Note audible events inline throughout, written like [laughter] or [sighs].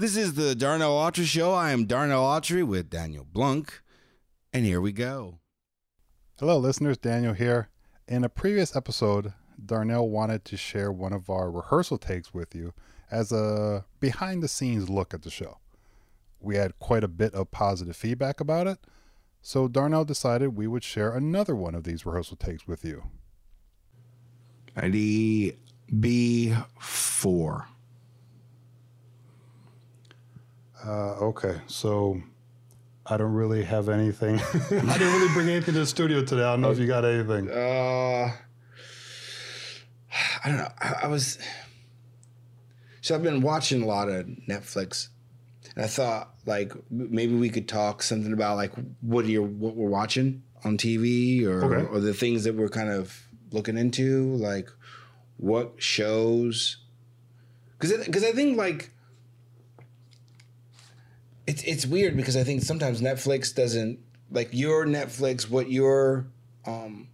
This is the Darnell Autry Show. I am Darnell Autry with Daniel Blunk, and here we go. Hello, listeners. Daniel here. In a previous episode, Darnell wanted to share one of our rehearsal takes with you as a behind the scenes look at the show. We had quite a bit of positive feedback about it, so Darnell decided we would share another one of these rehearsal takes with you. ID B4. Uh, okay, so I don't really have anything. [laughs] I didn't really bring anything to the studio today. I don't know if you got anything. Uh, I don't know. I, I was. So I've been watching a lot of Netflix, and I thought like maybe we could talk something about like what your what we're watching on TV or Okay. or the things that we're kind of looking into, like what shows. Because because I think like it's it's weird because I think sometimes Netflix doesn't like your Netflix what your um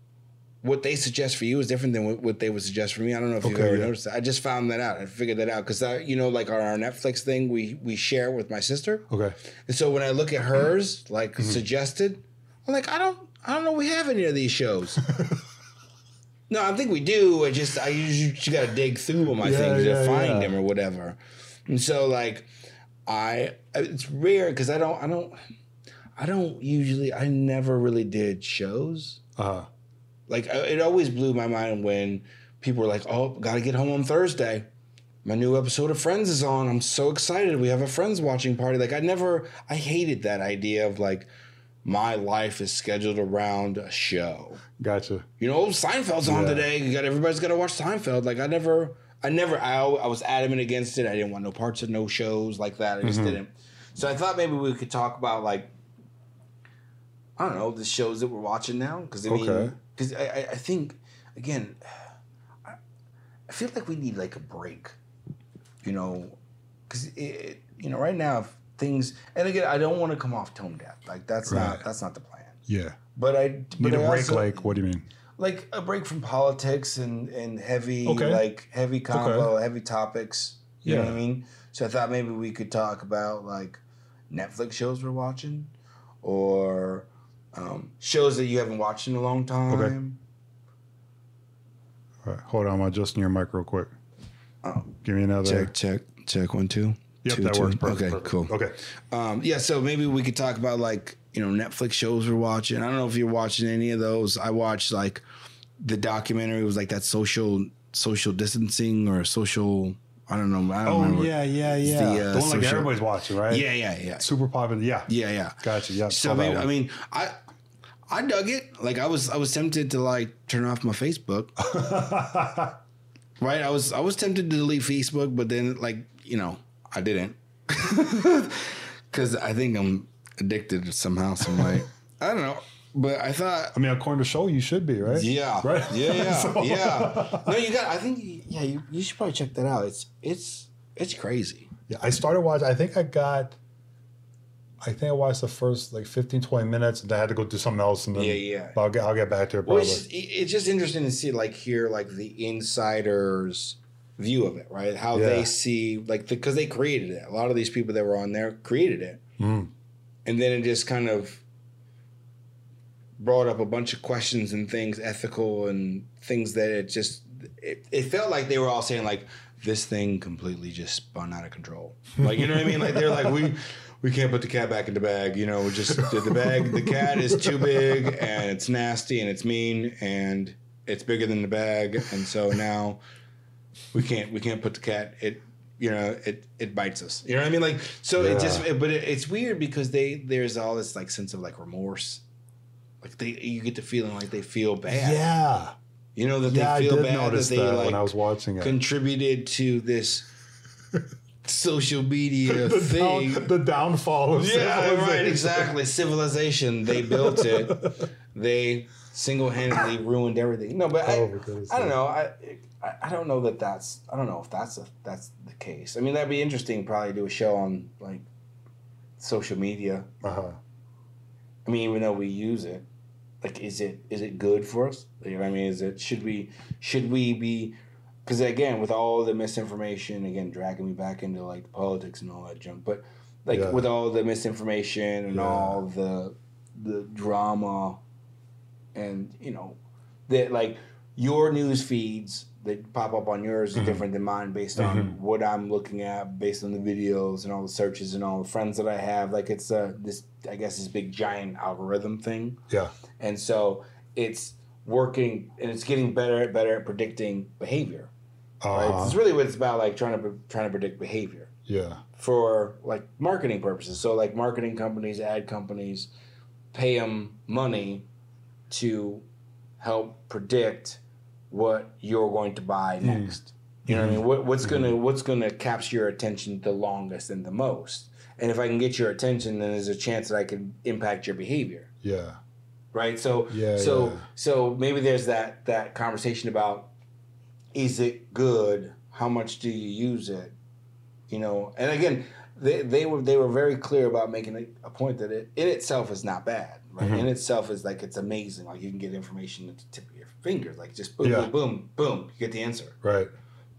what they suggest for you is different than what, what they would suggest for me. I don't know if you've ever yeah. noticed that. I just found that out. I figured that out because you know, like on our Netflix thing, we we share with my sister, Okay. and so when I look at hers, like Mm-hmm. suggested, I'm like, I don't, I don't know, we have any of these shows. [laughs] no, I think we do. I just, I usually you got to dig through all my Yeah, things yeah, to find them or whatever. And so like, I, it's rare because I don't, I don't, I don't usually, I never really did shows Uh huh. like it always blew my mind when people were like, "Oh, gotta get home on Thursday. My new episode of Friends is on. I'm so excited. We have a Friends watching party." Like I never, I hated that idea of like my life is scheduled around a show. Gotcha. You know, Seinfeld's on Yeah. today. You got everybody's got to watch Seinfeld. Like I never, I never, I, I was adamant against it. I didn't want no parts of no shows like that. I just Mm-hmm. didn't. So I thought maybe we could talk about like, I don't know, the shows that we're watching now. Because I mean, Okay. because I, I, I think again, I, I feel like we need like a break. You know, because it, you know, right now if things, and again, I don't want to come off tone deaf. Like that's not that's not the plan. Yeah. But I Need but a I break, also- like, what do you mean? Like a break from politics and and heavy Okay. like heavy combo, heavy topics. You know what I mean? So I thought maybe we could talk about like Netflix shows we're watching, or um, shows that you haven't watched in a long time. All right, hold on. I'm adjusting your mic real quick. Oh. Give me another. Check, check, check. One, two. Yep, Two, that two. works. Perfect, okay, perfect. cool. Okay. Um, yeah, so maybe we could talk about like you know Netflix shows we're watching. I don't know if you're watching any of those. I watched like the documentary. It was like that social social distancing or social. I don't know. I don't Oh remember. yeah, yeah, yeah. the, uh, the one like social- everybody's watching, right? yeah, yeah, yeah, Super popular. Yeah. yeah, yeah. Gotcha. Yeah. So that maybe, I mean, I I dug it. Like I was I was tempted to like turn off my Facebook. [laughs] right? I was I was tempted to delete Facebook, but then like you know I didn't [laughs] because I think I'm addicted somehow, some way. [laughs] I don't know, but I thought. I mean, according to show, you should be, right? Yeah. [laughs] Right. Yeah. Yeah. [laughs] So- yeah. No, you got. I think. Yeah. You, you should probably check that out. It's it's it's crazy. Yeah, I started watching. I think I got. I think I watched the first like 15, 20 minutes, and I had to go do something else. And then Yeah, yeah. But I'll get, I'll get back to it Well, probably. it's just, it's just interesting to see, like, hear like the insiders' view of it, right? How Yeah. they see, like, because they created it. A lot of these people that were on there created it, Mm. And then it just kind of brought up a bunch of questions and things, ethical and things that it just it, it felt like they were all saying like this thing completely just spun out of control. Like you know what I mean? Like they're like we. We can't put the cat back in the bag, you know. We just the, the bag. The cat is too big and it's nasty and it's mean and it's bigger than the bag, and so now we can't we can't put the cat. It you know it it bites us. You know what I mean? Like so it just Yeah. but it, it's weird because they there's all this like sense of like remorse. Like they you get the feeling like they feel bad. yeah. You know that Yeah, they feel bad that they that like when I was watching it. contributed to this social media [laughs] the, thing. down, the downfall of Yeah, right, exactly. Civilization. They built it. [laughs] They single-handedly [laughs] ruined everything. No, but I, Oh, goodness, I don't know. I, I I don't know that that's I don't know if that's a that's the case. I mean, that'd be interesting. Probably do a show on like social media. Uh-huh. I mean, even though we use it, like, is it is it good for us? You know what I mean? Is it should we should we be because again, with all the misinformation, again, dragging me back into like politics and all that junk, but like Yeah. with all the misinformation and Yeah. all the the drama, and you know, that like your news feeds that pop up on yours is Mhm. different than mine based on Mhm. what I'm looking at, based on the videos and all the searches and all the friends that I have. Like it's a this, I guess, this big giant algorithm thing Yeah. and so it's working and it's getting better and better at predicting behavior right Uh, it's really what it's about like trying to trying to predict behavior yeah. for like marketing purposes so like marketing companies ad companies pay them money to help predict what you're going to buy Hmm. next. You know what i mean? What, what's gonna what's gonna capture your attention the longest and the most? And if i can get your attention then there's a chance that i can impact your behavior. Yeah. right? So Yeah, so yeah. so maybe there's that that conversation about is it good? How much do you use it? You know and again they, they were they were very clear about making a, a point that it in itself is not bad right Mhm. in itself is like it's amazing like you can get information at the tip of your fingers like just boom Yeah. boom boom boom you get the answer Right.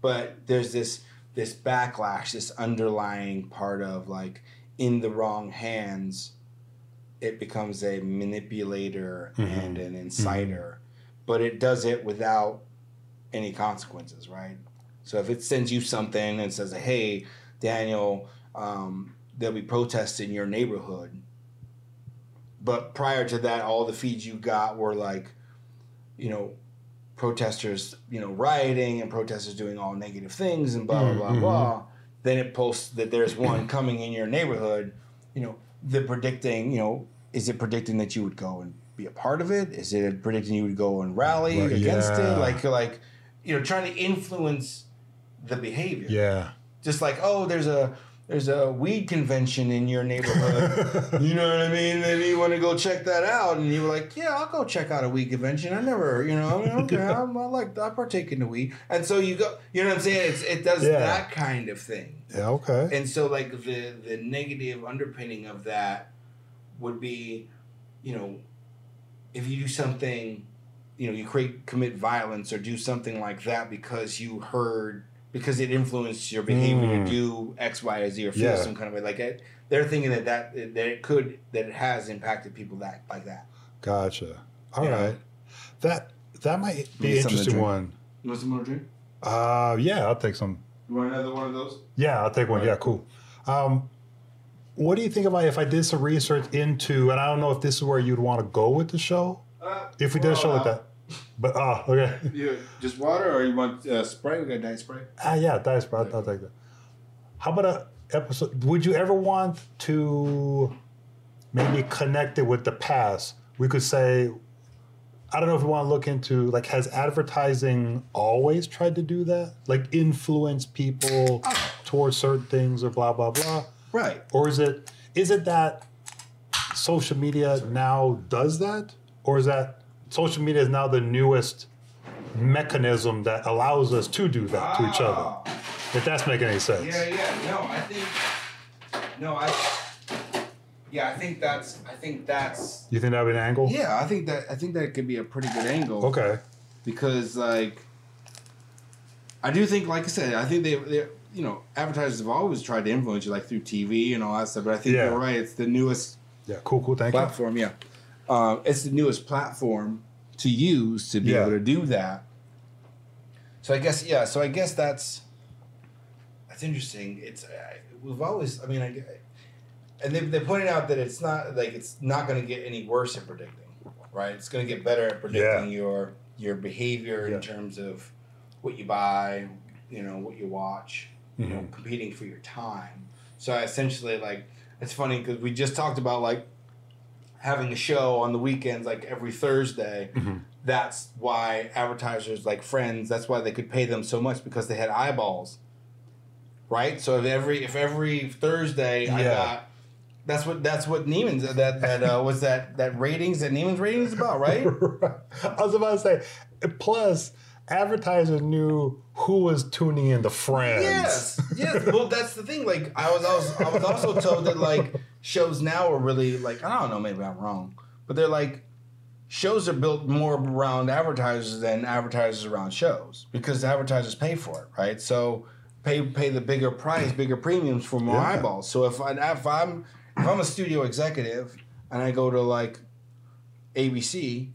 but there's this this backlash this underlying part of like in the wrong hands it becomes a manipulator Mhm. and an inciter but it does it without any consequences right so if it sends you something and says hey daniel um, there'll be protests in your neighborhood but prior to that all the feeds you got were like you know protesters, you know, rioting and protesters doing all negative things and blah blah blah Mhm. blah. Then it posts that there's one [clears throat] coming in your neighborhood. You know, the predicting. You know, is it predicting that you would go and be a part of it? Is it predicting you would go and rally Right, against yeah. it? Like like, you know, trying to influence the behavior. Yeah. Just like oh, there's a there's a weed convention in your neighborhood. [laughs] You know what I mean? Maybe you want to go check that out, and you were like, "Yeah, I'll go check out a weed convention." I never, you know, I mean, okay, [laughs] I'm, I like, I partake in the weed, and so you go, you know what I'm saying? It's, it does Yeah. that kind of thing, yeah. Okay. and so like the the negative underpinning of that would be, you know, if you do something, you know, you create commit violence or do something like that because you heard because it influenced your behavior Mm. to do X, Y, or Z or feel Yeah. some kind of way. Like it, they're thinking that that that it could that it has impacted people that like that. Gotcha. All right. Yeah. That that might be an something to interesting one. You want some more drink? Uh, yeah, I'll take some. You want another one of those? Yeah, I'll take one. Right. Yeah, cool. Um, what do you think about if I did some research into, and I don't know if this is where you'd want to go with the show, Uh, if we did a show like that. But ah, okay. You just water, or you want uh, Sprite? We got diet Sprite. Ah, yeah, dice, bro. I'll, I'll take that. How about a episode? Would you ever want to maybe connect it with the past? We could say, I don't know if we want to look into like, has advertising always tried to do that, like influence people towards certain things or blah blah blah, Right. or is it is it that social media now does that, or is that social media is now the newest mechanism that allows us to do that to each other? If that's making any sense. Yeah, yeah. No, I think. No, I. Yeah, I think that's. I think that's. You think that would be an angle? Yeah, I think that. I think that could be a pretty good angle. Okay. because like I do think, like I said, I think they, they, you know, advertisers have always tried to influence you, like through TV and all that stuff. But I think Yeah. you're right; it's the newest Yeah. Cool. Cool. Thank platform. Yeah, um, it's the newest platform to use to be Yeah. able to do that. So I guess, yeah. So I guess that's that's interesting. It's uh, we've always, I mean, I, and they they pointed out that it's not like it's not going to get any worse at predicting, right? It's going to get better at predicting your your behavior Yeah. in terms of what you buy, you know, what you watch, you. you know, competing for your time. So I essentially like it's funny because we just talked about like having a show on the weekends, like every Thursday. Mhm. That's why advertisers like Friends. That's why they could pay them so much because they had eyeballs, right? So if every if every Thursday I got. That's what that's what Neiman's that that uh, [laughs] was that that ratings that Neiman's ratings is about, right? [laughs] I was about to say. Plus, advertisers knew who was tuning in to Friends. Yes, yes. Well, that's the thing. Like, I was, also, I was also told that like shows now are really like I don't know. Maybe I'm wrong, but they're like shows are built more around advertisers than advertisers around shows because the advertisers pay for it, right? So pay pay the bigger price, bigger premiums for more Yeah. eyeballs. So if I if I'm if I'm a studio executive and I go to like ABC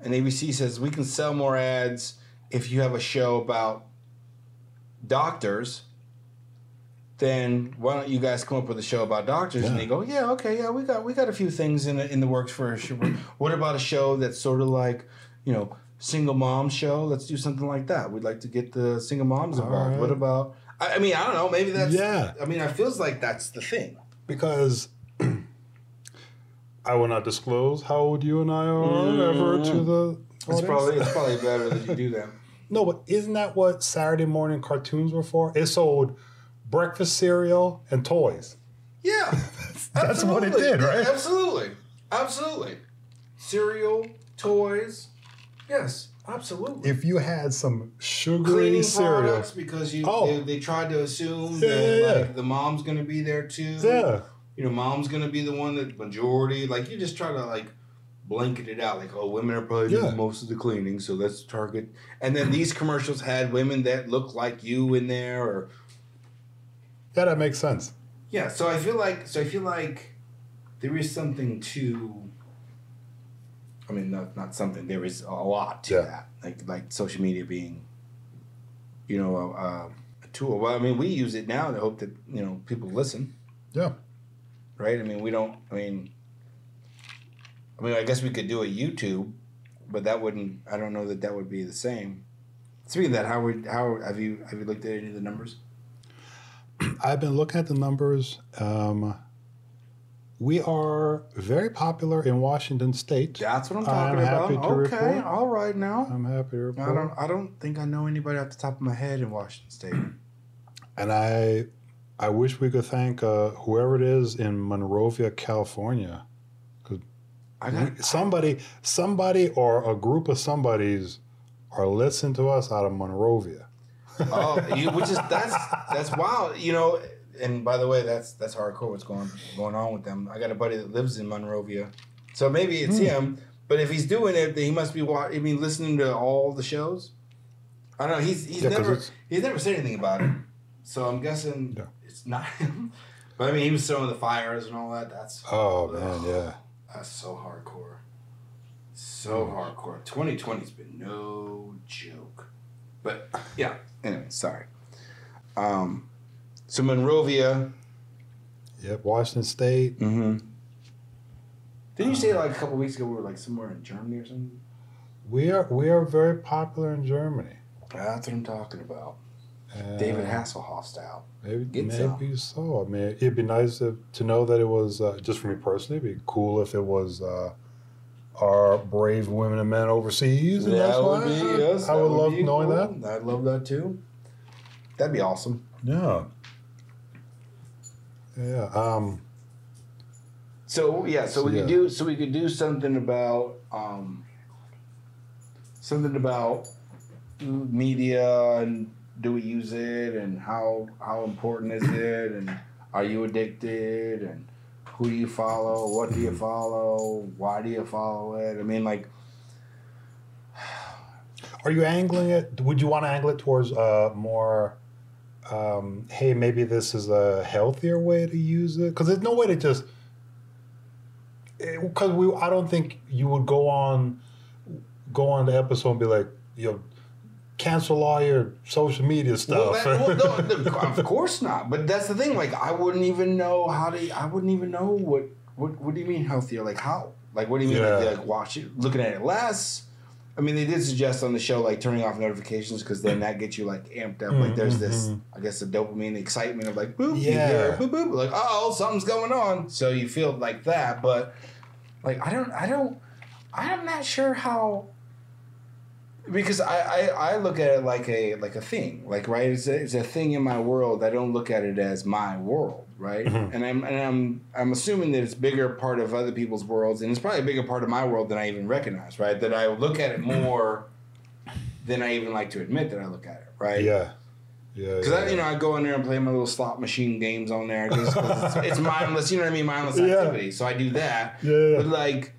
and ABC says we can sell more ads if you have a show about doctors, then why don't you guys come up with a show about doctors? And they go, yeah, okay, yeah, we got we got a few things in the, in the works for a show. what about a show that's sort of like, you know, single mom show? Let's do something like that. We'd like to get the single moms involved. right. What about? I, I mean, I don't know. Maybe that's Yeah. I mean, it feels like that's the thing. because [clears throat] I will not disclose how old you and I are mm-hmm. ever to the. Audience. It's probably it's probably better that you do [laughs] that. No, but isn't that what Saturday morning cartoons were for? It sold breakfast cereal and toys. Yeah, [laughs] That's what it did, right? Yeah, absolutely, absolutely. Cereal, toys, yes, absolutely. If you had some sugary Cleaning cereal, products because you Oh. they, they tried to assume Yeah, that yeah, like the mom's gonna be there too. yeah, you know, mom's gonna be the one that majority. Like you just try to like blanket it out, like oh, women are probably Yeah. doing most of the cleaning, so let's target. And then these commercials had women that look like you in there, or yeah, that makes sense. yeah. So I feel like so I feel like there is something to. I mean, not not something. There is a lot to Yeah. that, like like social media being, you know, a, a, a tool. Well, I mean, we use it now to hope that you know people listen. Yeah, right? I mean, we don't. I mean, I mean, I guess we could do a YouTube, but that wouldn't. I don't know that that would be the same. Speaking of that, how would how have you have you looked at any of the numbers? [clears throat] I've been looking at the numbers. Um, we are very popular in Washington State. That's what I'm I'm talking happy about. okay, report. all right now. I'm happy to report. I don't. I don't think I know anybody off the top of my head in Washington State. [clears throat] And I, I wish we could thank uh, whoever it is in Monrovia, California. I got somebody, somebody, or a group of somebodies are listening to us out of Monrovia. oh, you, which is that's that's wild. You know, and by the way, that's that's hardcore. What's going going on with them? I got a buddy that lives in Monrovia, so maybe it's Hmm. him. But if he's doing it, then he must be. wa- I mean, listening to all the shows. I don't know. He's he's Yeah, never he's never said anything about it. So I'm guessing Yeah. it's not him. [laughs] But I mean, he was throwing the fires and all that. That's Oh man, yeah. That's so hardcore. So hardcore. 2020's been no joke. But yeah, anyway, sorry. Um so Monrovia. Yep, Washington State. Mm-hmm. Didn't you say like a couple weeks ago we were like somewhere in Germany or something? We are we are very popular in Germany. That's what I'm talking about. Uh, David Hasselhoff style. Maybe, Get maybe so. I mean, it'd be nice to, to know that it was uh, just for me personally. It'd be cool if it was uh, our brave women and men overseas. And that's why I, I that would love be knowing cool. that. I'd love that too. That'd be awesome. Yeah. Yeah. Um, So yeah, so we Yeah. could do so we could do something about um, something about media and do we use it and how how important is it and are you addicted and who do you follow what do you follow why do you follow it I mean like [sighs] are you angling it? Would you want to angle it towards uh, more? Um, hey, maybe this is a healthier way to use it because there's no way to just. Because we, I don't think you would go on, go on the episode and be like, know, cancel all your social media well, stuff. that, well, no, [laughs] no, of course not but that's the thing like I wouldn't even know how to I wouldn't even know what what what do you mean healthier like how like what do you mean Yeah. like, like watch it looking at it less I mean, they did suggest on the show like turning off notifications because then that gets you like amped up. Like there's this, Mhm. I guess, the dopamine excitement of like boop, Yeah. boop boop, like oh something's going on. So you feel like that, but like I don't, I don't, I'm not sure how. Because I, I, I look at it like a like a thing, like right, it's a, it's a thing in my world. I don't look at it as my world, right? Mhm. And I'm and I'm I'm assuming that it's bigger part of other people's worlds, and it's probably a bigger part of my world than I even recognize, right? That I look at it more than I even like to admit that I look at it, right? yeah, yeah. Because yeah. I, you know, I go in there and play my little slot machine games on there because it's, it's [laughs] mindless. You know what I mean? Mindless Yeah. activity. So I do that. yeah, But like,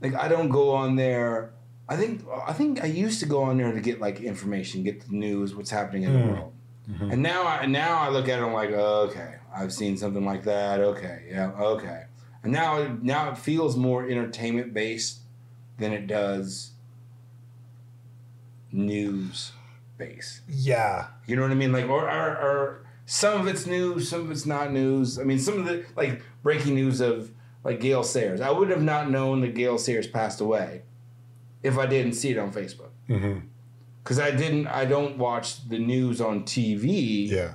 like I don't go on there. I think I think I used to go on there to get like information, get the news, what's happening in the Mm. world. And now I now I look at it I'm like, okay, I've seen something like that. Okay, yeah, okay. And now it- now it feels more entertainment based than it does news based. Yeah. You know what I mean? Like, or, or, or some of it's news, some of it's not news. I mean, some of the like breaking news of like Gale Sayers. I would have not known that Gale Sayers passed away if I didn't see it on Facebook. Because I didn't, I don't watch the news on TV Yeah.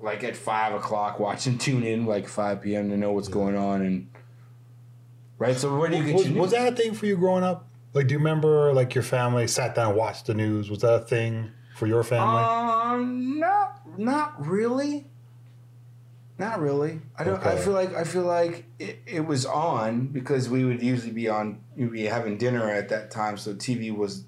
like at five o'clock. Watching [laughs] tune in like five p.m. to know what's going on and right. So where do you get Was, was that a thing for you growing up? Like, do you remember like your family sat down and watched the news? Was that a thing for your family? Um, not not really. Not really. I don't. I feel like I feel like it, it was on because we would usually be on. You'd be having dinner at that time, so TV was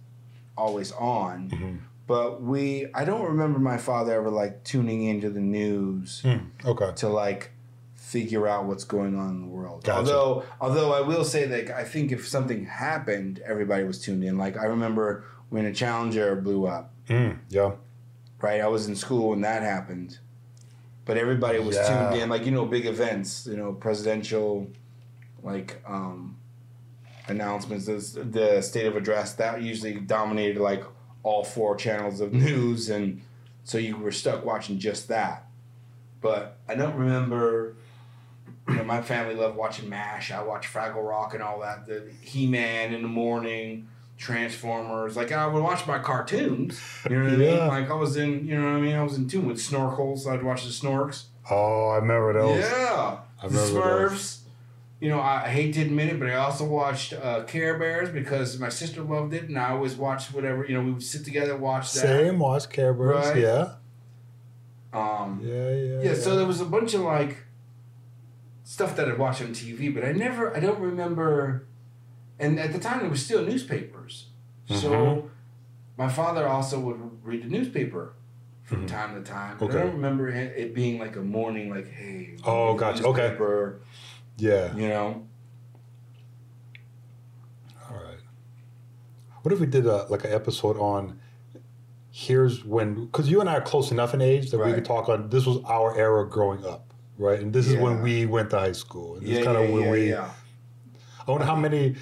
always on. Mhm. But we, I don't remember my father ever like tuning into the news Hmm, okay. to like figure out what's going on in the world. Gotcha. Although, although I will say that I think if something happened, everybody was tuned in. Like I remember when a Challenger blew up Mm, yeah. right? I was in school when that happened, but everybody was Yeah. tuned in, like you know, big events, you know, presidential, like um, announcements, the, the state of address that usually dominated like all four channels of news, and so you were stuck watching just that. But I don't remember. You know, my family loved watching MASH. I watched Fraggle Rock and all that. The He Man in the morning, Transformers. Like I would watch my cartoons. You know what I mean? Like I was in, you know what I mean? I was in tune with Snorkels. I'd watch the Snorks. Oh, I remember those. Yeah. I the remember those. Smurfs. You know, I, hate to admit it, but I also watched uh, Care Bears because my sister loved it, and I always watched whatever. You know, we would sit together and watch that. Same. Watch Care Bears. Right. Yeah. Um, Yeah. Yeah. yeah, so there was a bunch of like stuff that I'd watch on TV, but I never, I don't remember. And at the time, it was still newspapers. So Mhm. my father also would read the newspaper from Mhm. time to time. Okay. I don't remember it, being like a morning, like, hey. Oh, gotcha. Okay. Yeah. You know? All right. What if we did a like an episode on here's when because you and I are close enough in age that we could talk on this was our era growing up, right? And this is when we went to high school. And this Yeah, is kind yeah, of when yeah, we yeah. I wonder how many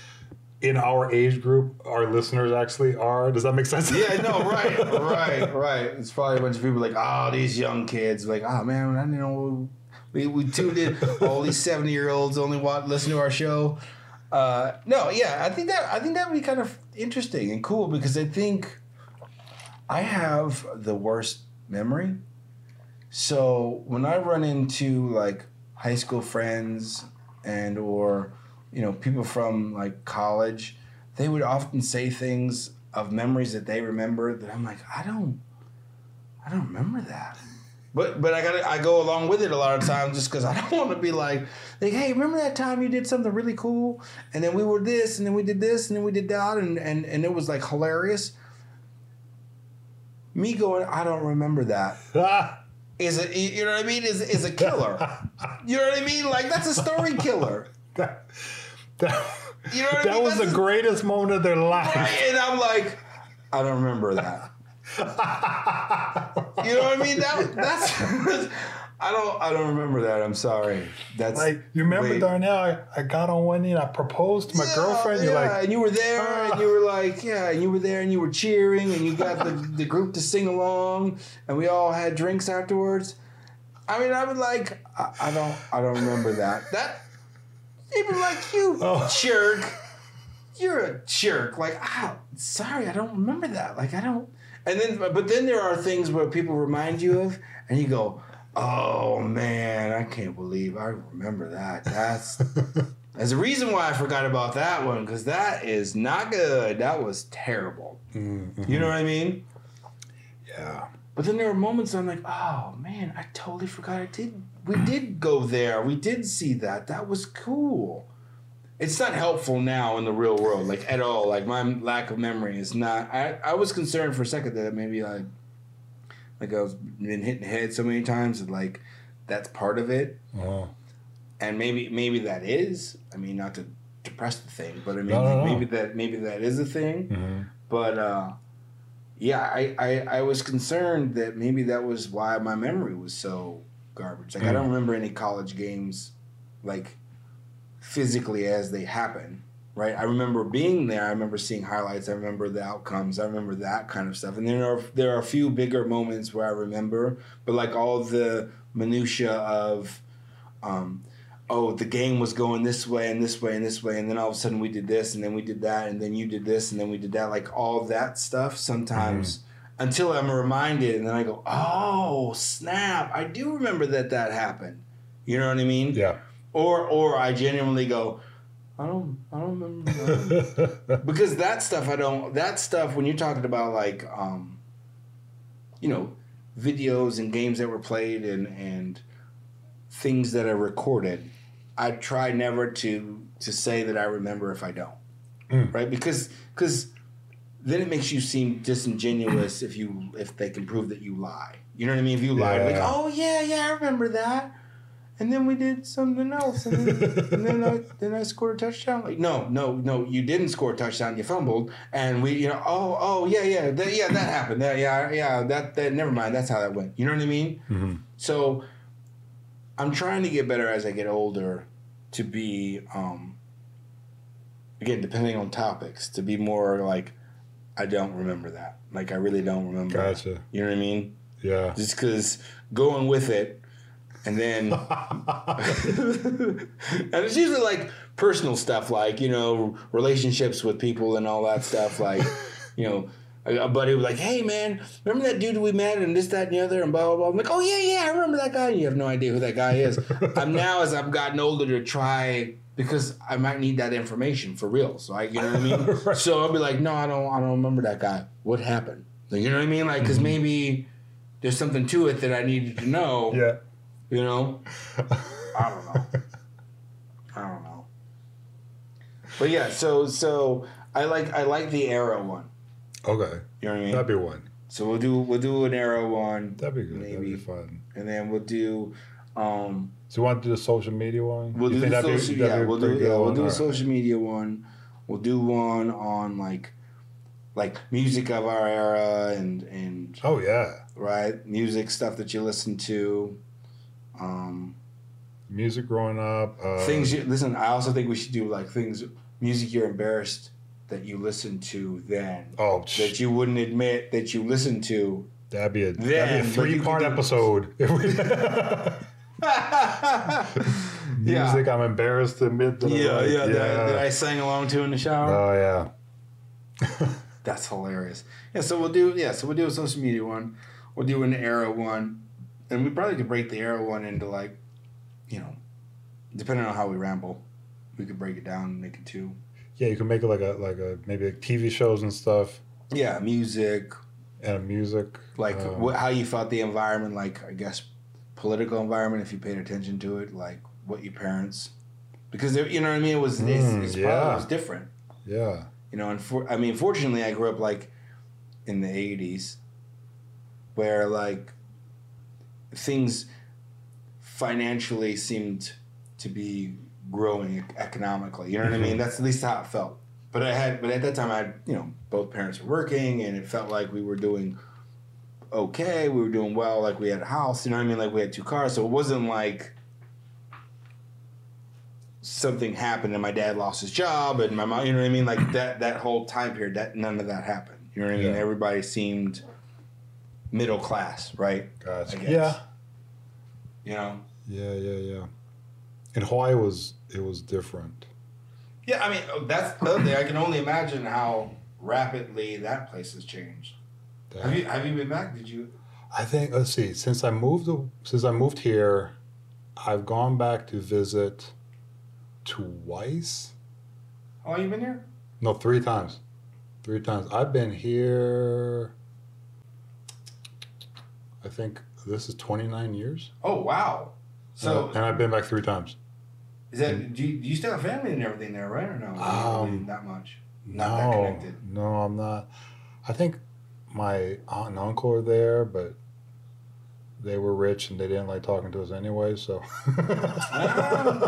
in our age group our listeners actually are. Does that make sense? Yeah, no, [laughs] right, right, right. It's probably a bunch of people like, oh, these young kids, like, oh man, I didn't know we we tuned in. All these seventy year olds only want listen to our show. Uh, no, yeah, I think that I think that would be kind of interesting and cool because I think I have the worst memory. So when I run into like high school friends and or you know people from like college, they would often say things of memories that they remember that I'm like I don't I don't remember that. But but I got I go along with it a lot of times just because I don't [laughs] want to be like like hey remember that time you did something really cool and then we were this and then we did this and then we did that and and and it was like hilarious. Me going I don't remember that. [laughs] is it you know what I mean is is a killer. [laughs] you know what I mean like that's a story killer. That, that, You know what I mean? was the That's a- greatest moment of their life. Right? And I'm like, I don't remember that. You know what I mean? That that's I don't I don't remember that. I'm sorry. That's Like you remember wait. Darnell? I, I got on one knee and I proposed to my Yeah, girlfriend. You're yeah, like, and you were there, "Ah." and you were like, yeah, and you were there, and you were cheering, and you got the, the group to sing along, and we all had drinks afterwards. I mean, I would like, I, I don't, I don't remember that. That even like you [laughs] Oh. jerk, you're a jerk. Like, ah, sorry, I don't remember that. Like, I don't. And then, but then there are things where people remind you of, and you go, oh man, I can't believe I remember that. That's. [laughs] There's a reason why I forgot about that one because that is not good. That was terrible. Mhm. You know what I mean? yeah. But then there were moments I'm like, oh man, I totally forgot I did. We did go there. We did see that. That was cool. It's not helpful now in the real world, like at all. Like my lack of memory is not. I, I was concerned for a second that maybe like, like I was been hitting the head so many times that like, that's part of it Oh. and maybe maybe that is. I mean, not to depress the thing, but I mean, No, no, no. maybe that maybe that is a thing. hmm But uh, yeah, I, I I was concerned that maybe that was why my memory was so garbage. Like I Mm. don't remember any college games like physically as they happen. Right, I remember being there. I remember seeing highlights. I remember the outcomes. I remember that kind of stuff. And then there are there are a few bigger moments where I remember, but like all the minutia of, um, oh, the game was going this way and this way and this way, and then all of a sudden we did this, and then we did that, and then you did this, and then we did that. Like all that stuff. Sometimes until I'm reminded, and then I go, oh snap! I do remember that that happened. You know what I mean? Yeah. Or or I genuinely go, I don't I don't remember. that." [laughs] because that stuff I don't that stuff when you're talking about like um you know videos and games that were played and and things that are recorded I try never to to say that I remember if I don't Mm. right because because then it makes you seem disingenuous if you if they can prove that you lie you know what I mean if you lie like oh yeah yeah I remember that and then we did something else and then, and then I [laughs] then I scored a touchdown. Like no, no, no, you didn't score a touchdown. You fumbled, and we, you know, oh, oh, yeah, yeah, that, yeah, that happened. That, yeah, yeah, that, that. Never mind. That's how that went. You know what I mean? hmm So, I'm trying to get better as I get older, to be, um, again, depending on topics, to be more like, I don't remember that. Like I really don't remember. Gotcha. You know what I mean? Yeah. Just because going with it, and then. [laughs] and it's usually like personal stuff, like you know relationships with people and all that stuff. Like [laughs] you know, a, a buddy was like, "Hey man, remember that dude we met and this, that, and the other, and blah blah blah." I'm like, "Oh yeah, yeah, I remember that guy." And you have no idea who that guy is. [laughs] I'm now as I've gotten older to try because I might need that information for real. So I, you know what I mean. [laughs] Right. So I'll be like, "No, I don't. I don't remember that guy. What happened?" Like, you know what I mean? Like, because mm-hmm. maybe there's something to it that I needed to know. yeah. You know. [laughs] I don't know. I don't know. But yeah, so so I like I like the arrow one. Okay. You know what I mean? That'd be one. So we'll do we'll do an arrow one, That'd be good. That'd Maybe. be fun. and then we'll do um So you want to do the social media one? we'll You do the that'd be- yeah a we'll do yeah we'll do a social media one. We'll do one on like like music of our era and and Oh yeah, right music stuff that you listen to. Um, music growing up. Uh, things you listen. I also think we should do like things music you're embarrassed that you listened to then Oh, that you wouldn't admit that you listened to. that'd be a Then, that'd be a three part do- episode. [laughs] [laughs] [laughs] [laughs] Yeah. music, I'm embarrassed to admit that. I yeah, like. yeah, That, I, that I sang along to in the shower. Oh yeah. [laughs] That's hilarious. Yeah, so we'll do yeah, so we'll do a social media one. We'll do an arrow one, and we probably could break the arrow one into like, you know, depending on how we ramble, we could break it down and make it two. Yeah, you can make it like a like a maybe like TV shows and stuff Yeah, music, and music. like um, what, how you felt the environment, like I guess political environment, if you paid attention to it, like what your parents, because you know what I mean. It was it's, Mm, it's probably yeah. it was different, Yeah. you know. And for I mean, fortunately, I grew up like in the '80s, where like things financially seemed to be growing economically. You know what I mean? Mhm. That's at least how it felt. But I had, but at that time, I had, you know, both parents were working, and it felt like we were doing okay. We were doing well. Like we had a house. You know what I mean? Like we had two cars. So it wasn't like something happened and my dad lost his job and my mom. You know what I mean? Like [clears throat] that that whole time period, that none of that happened. You know what I mean? Yeah. Everybody seemed middle class, right? Gotcha. I guess. Yeah. You know. Yeah. Yeah. Yeah. In Hawaii was it was different. Yeah, I mean oh, that's the other thing. I can only imagine how rapidly that place has changed. Have you have you been back? Did you? I think let's see. Since I moved since I moved here, I've gone back to visit twice. How long you been here? No, three times. Three times. I've been here. I think this is twenty nine years. Oh wow. So and I've been back three times. is that do you, do you still have family and everything there, right? Or no? Um, that much. Not that no, connected. no, I'm not. I think my aunt and uncle are there, but they were rich and they didn't like talking to us anyway. So I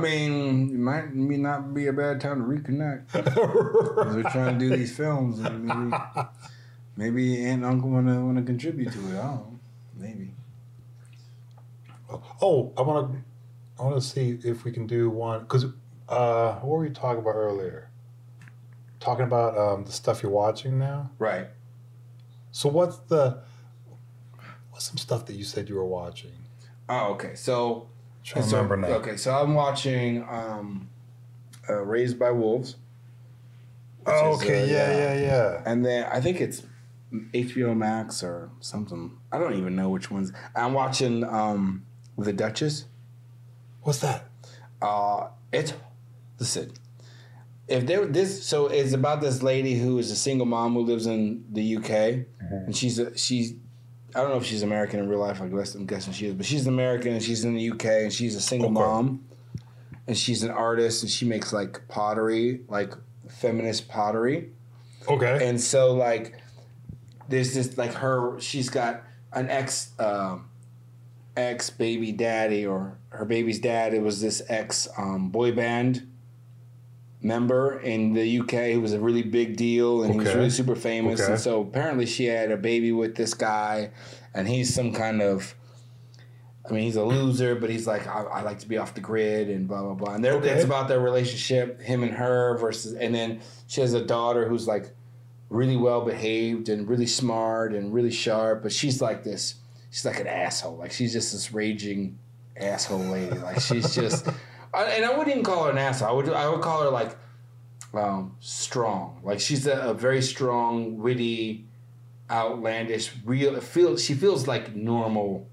mean, it might not be a bad time to reconnect. [laughs] 'Cause we're trying to do these films, and maybe, maybe aunt and uncle wanna wanna contribute to it. I don't know. Maybe. oh, I want to I want to see if we can do one because uh, what were we talking about earlier? Talking about um, the stuff you're watching now. Right. So what's the what's some stuff that you said you were watching? Oh, okay. So, I'm so- remember now. okay, so I'm watching um, uh, Raised by Wolves. Oh, is, okay, uh, yeah, yeah, yeah. And then I think it's HBO Max or something. I don't even know which ones. I'm watching um, The Duchess. What's that? Uh, it's listen. If there this so it's about this lady who is a single mom who lives in the UK, and she's a, she's I don't know if she's American in real life. I guess I'm guessing she is, but she's American and she's in the UK and she's a single Okay. mom, and she's an artist and she makes like pottery, like feminist pottery. Okay. And so like there's this like her she's got an ex um ex baby daddy or her baby's dad it was this ex um, boy band member in the UK who was a really big deal and he was really super famous Okay. and so apparently she had a baby with this guy and he's some kind of I mean, he's a loser, but he's like, I, I like to be off the grid and blah blah blah. And Okay. it's about their relationship, him and her versus. And then she has a daughter who's like really well behaved and really smart and really sharp, but she's like this. She's like an asshole. Like she's just this raging asshole lady. Like she's just. [laughs] And I wouldn't even call her an asshole. I would I would call her like um, strong. Like she's a, a very strong, witty, outlandish, real. It feels she feels like normal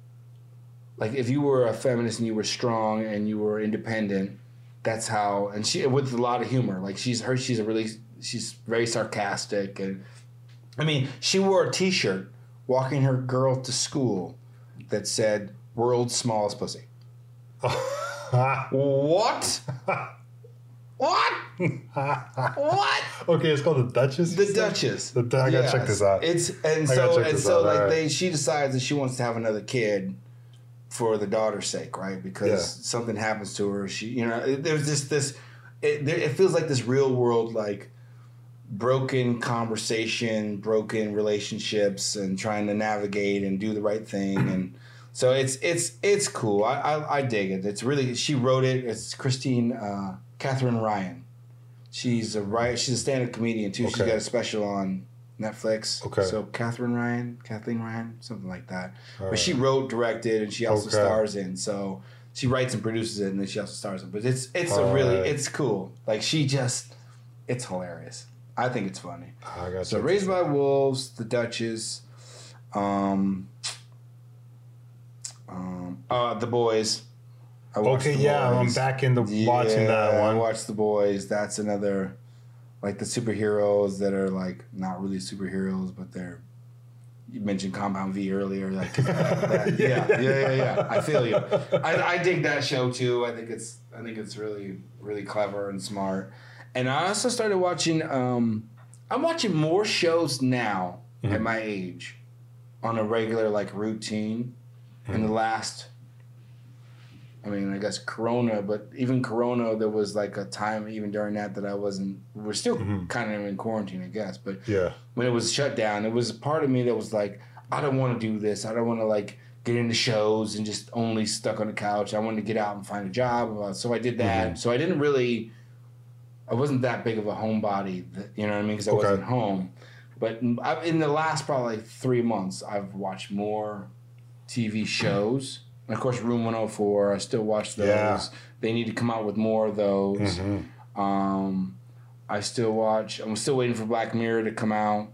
like if you were a feminist and you were strong and you were independent that's how and she with a lot of humor like she's her she's a really she's very sarcastic and i mean she wore a t-shirt walking her girl to school that said world's smallest pussy [laughs] what what what okay, it's called the Duchess. the? Duchess. The- I gotta check this out. It's and I so and so out, like alright. they she decides that she wants to have another kid for the daughter's sake, right? Because Yeah. something happens to her. She you know it- there's this this it, there, it feels like this real world like broken conversation, broken relationships, and trying to navigate and do the right thing and. So it's it's it's cool. I, I I dig it. It's really she wrote it. It's Christine uh, Katherine Ryan. She's a writer. She's a stand-up comedian too. She's Okay. got a special on Netflix. Okay. So Katherine Ryan, Kathleen Ryan, something like that. All But she wrote, directed, and she also Okay. stars in. So she writes and produces it, and then she also stars in. But it's it's a really Alright. it's cool. Like she just, it's hilarious. I think it's funny. I got So Raised by Wolves, The Duchess, um, uh, The Boys. I watched Okay, yeah, I'm Boys. back into watching that Yeah, one. I watched The Boys. That's another, like the superheroes that are like not really superheroes, but they're. You mentioned Compound V earlier, like that. [laughs] yeah, yeah, yeah, yeah. I feel you. I, I dig that show too. I think it's I think it's really really clever and smart. And I also started watching. Um, I'm watching more shows now Mm-hmm. at my age, on a regular like routine. In Mm-hmm. the last I mean, I guess Corona, but even Corona, there was like a time even during that that I wasn't. We're still Mhm. kind of in quarantine, I guess. But Yeah. when it was shut down, it was a part of me that was like, I don't want to do this. I don't want to like get into shows and just only stuck on the couch. I wanted to get out and find a job. Uh, So I did that. Mhm. So I didn't really. I wasn't that big of a homebody, that- you know what I mean? Because I Okay. wasn't home. But in in the last probably three months, I've watched more TV shows. And of course, Room 104, I still watch those. Yeah. They need to come out with more of those. Mhm. Um, I still watch. I'm still waiting for Black Mirror to come out,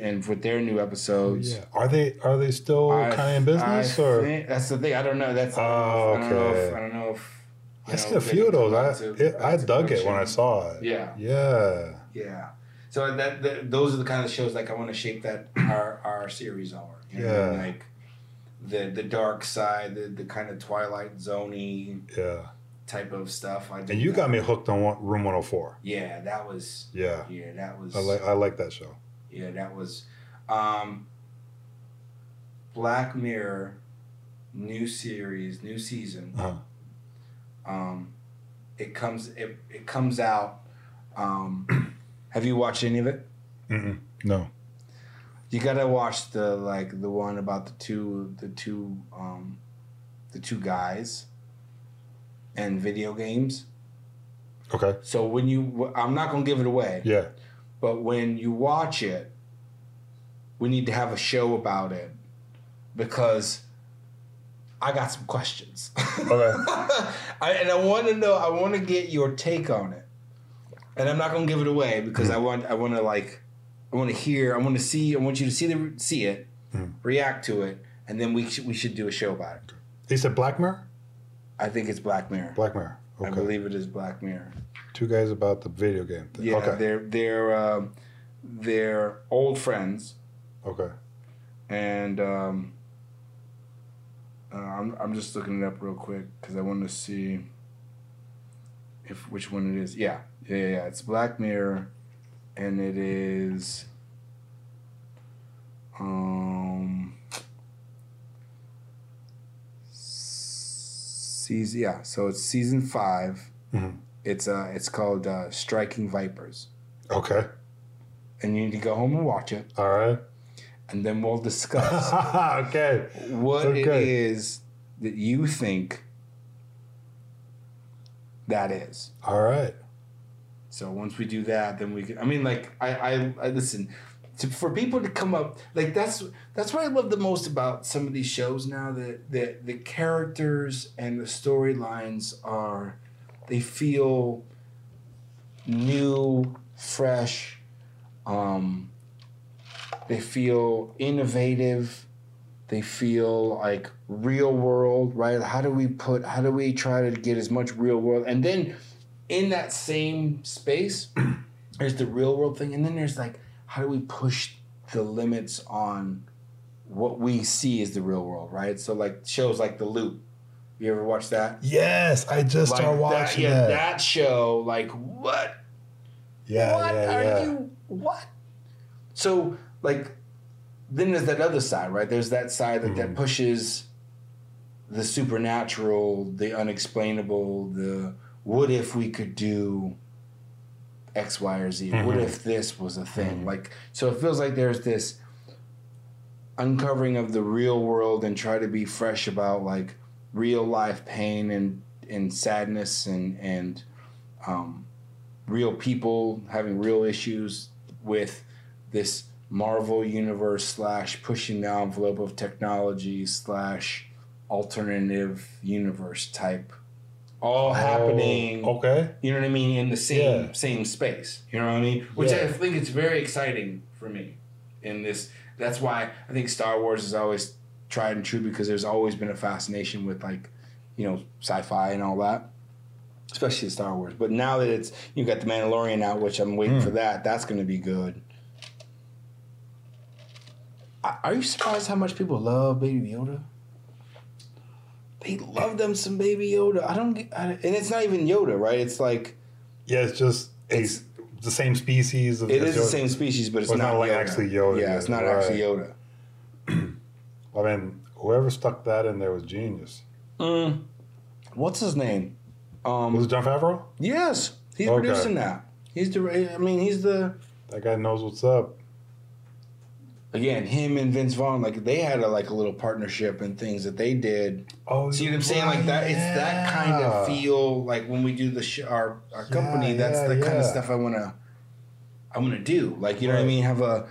and with their new episodes. Yeah. Are they are they still kind of in business I or? think- that's the thing. I don't know. That's. Oh, I don't know if. okay. I don't know if. I know, seen a few of those. I to- it, I dug it when I saw it. Yeah, Yeah. yeah. So that, that those are the kind of shows like I want to shape that our our series are. You know, Yeah. Like the the dark side, the the kind of Twilight Zoney Yeah. type of stuff. I And you that. got me hooked on one, Room 104. Yeah, that was. Yeah. Yeah, that was. I like I like that show. Yeah, that was. Um, Black Mirror, new series, new season. Uh-huh. Um, it comes it, it comes out. Um, [clears throat] have you watched any of it? Mm-mm. No. You gotta watch the like the one about the two the two um, the two guys and video games. Okay. So when you, I'm not gonna give it away, Yeah. but when you watch it, we need to have a show about it because I got some questions. Okay. [laughs] I, and I want to know. I want to get your take on it, and I'm not gonna give it away because I want. I want to like. I want to hear. I want to see. I want you to see the see it, Mhm. react to it, and then we should we should do a show about it. He said Black Mirror? I think it's Black Mirror. Black Mirror. Okay. I believe it is Black Mirror. Two guys about the video game thing. Yeah, Okay. they're they're um, they're old friends, Okay. and um, uh, I'm I'm just looking it up real quick because I want to see if which one it is. Yeah, yeah. yeah. It's Black Mirror, and it is um season. Yeah, so it's season 5 Mhm. It's uh, it's called uh, Striking Vipers, Okay. and you need to go home and watch it, All right. and then we'll discuss [laughs] okay. what Okay. is that you think that is. All right. So once we do that, then we can. I mean, like I, I, I listen. To, for people to come up like that's that's what I love the most about some of these shows now that that the characters and the storylines are they feel new, fresh. Um, they feel innovative. They feel like real world, right? How do we put? How do we try to get as much real world? And then in that same space, [clears throat] there's the real world thing, and then there's like, how do we push the limits on what we see as the real world, right? So like shows like The Loop. You ever watch that? Yes, I just Like started that, watching yeah, that. that show. Like what? Yeah, what yeah, are yeah. you? What? So like, then there's that other side, right? There's that side that, that Mhm. pushes the supernatural, the unexplainable, the what if we could do X, Y, or Z? What Mhm. if this was a thing? Mhm. Like, so it feels like there's this uncovering of the real world and try to be fresh about like real life pain and and sadness and and um, real people having real issues with this Marvel universe slash pushing the envelope of technology slash alternative universe type all happening Oh, okay. you know what I mean in the same Yeah. same space you know what I mean which Yeah. I think it's very exciting for me in this that's why I think Star Wars is always tried and true because there's always been a fascination with like you know sci-fi and all that especially Star Wars but now that it's you got the Mandalorian out which I'm waiting Hmm. for that that's going to be good I- are you surprised how much people love Baby Yoda they love them some Baby Yoda I don't get I, and it's not even Yoda right it's like Yeah, it's just It's- the same species. Of It is the same species, but it's Well, not, not like Yoda. actually Yoda, Yeah, yeah, it's not right. actually Yoda. [clears throat] I mean, whoever stuck that in there was genius. Mm. What's his name? Um, Was it Jon Favreau? yes, he's Okay. producing that. He's the. I mean, he's the. That guy knows what's up. Again, him and Vince Vaughn, like they had a like a little partnership and things that they did. Oh, See what I'm saying? Like that. It's that kind of feel. Like when we do the sh- our our company, Yeah, that's yeah, the kind of stuff I wanna. I wanna do. Like you know what I mean? Have a.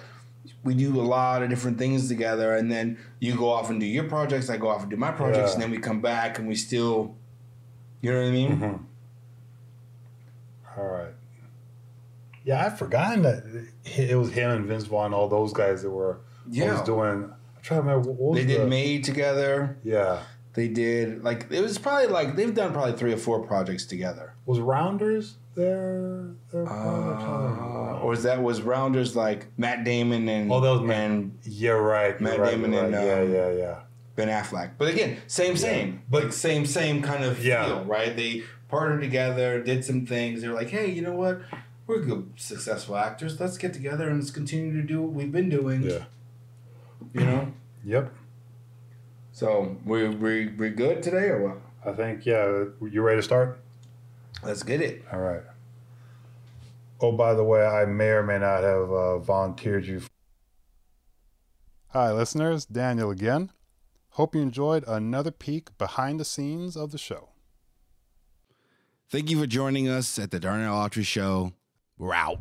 We do a lot of different things together, and then you go off and do your projects. I go off and do my projects, Yeah. and then we come back and we still. You know what I mean? Mhm. All right. Yeah, I'd forgotten that it was him and Vince Vaughn, all those guys that were Yeah. always doing. I'm trying to remember what was They did the, Made together. Yeah, They did like it was probably like they've done probably three or four projects together. was Rounders there? there Uh, or is that was Rounders like Matt Damon and Oh, that was Matt- and yeah, right. Matt you're Damon you're and, right. yeah, um, yeah, yeah. Ben Affleck. But again, same same, But- like same same kind of Yeah. feel, right? They partnered together, did some things. They're like, hey, you know what? We're good, successful actors. Let's get together and let's continue to do what we've been doing. Yeah. You know. Yep. So we we we good today or what? I think yeah. You ready to start? Let's get it. All right. Oh, by the way, I may or may not have uh, volunteered you. Hi, listeners. Daniel again. Hope you enjoyed another peek behind the scenes of the show. Thank you for joining us at the Darnell Autry Show. We're out.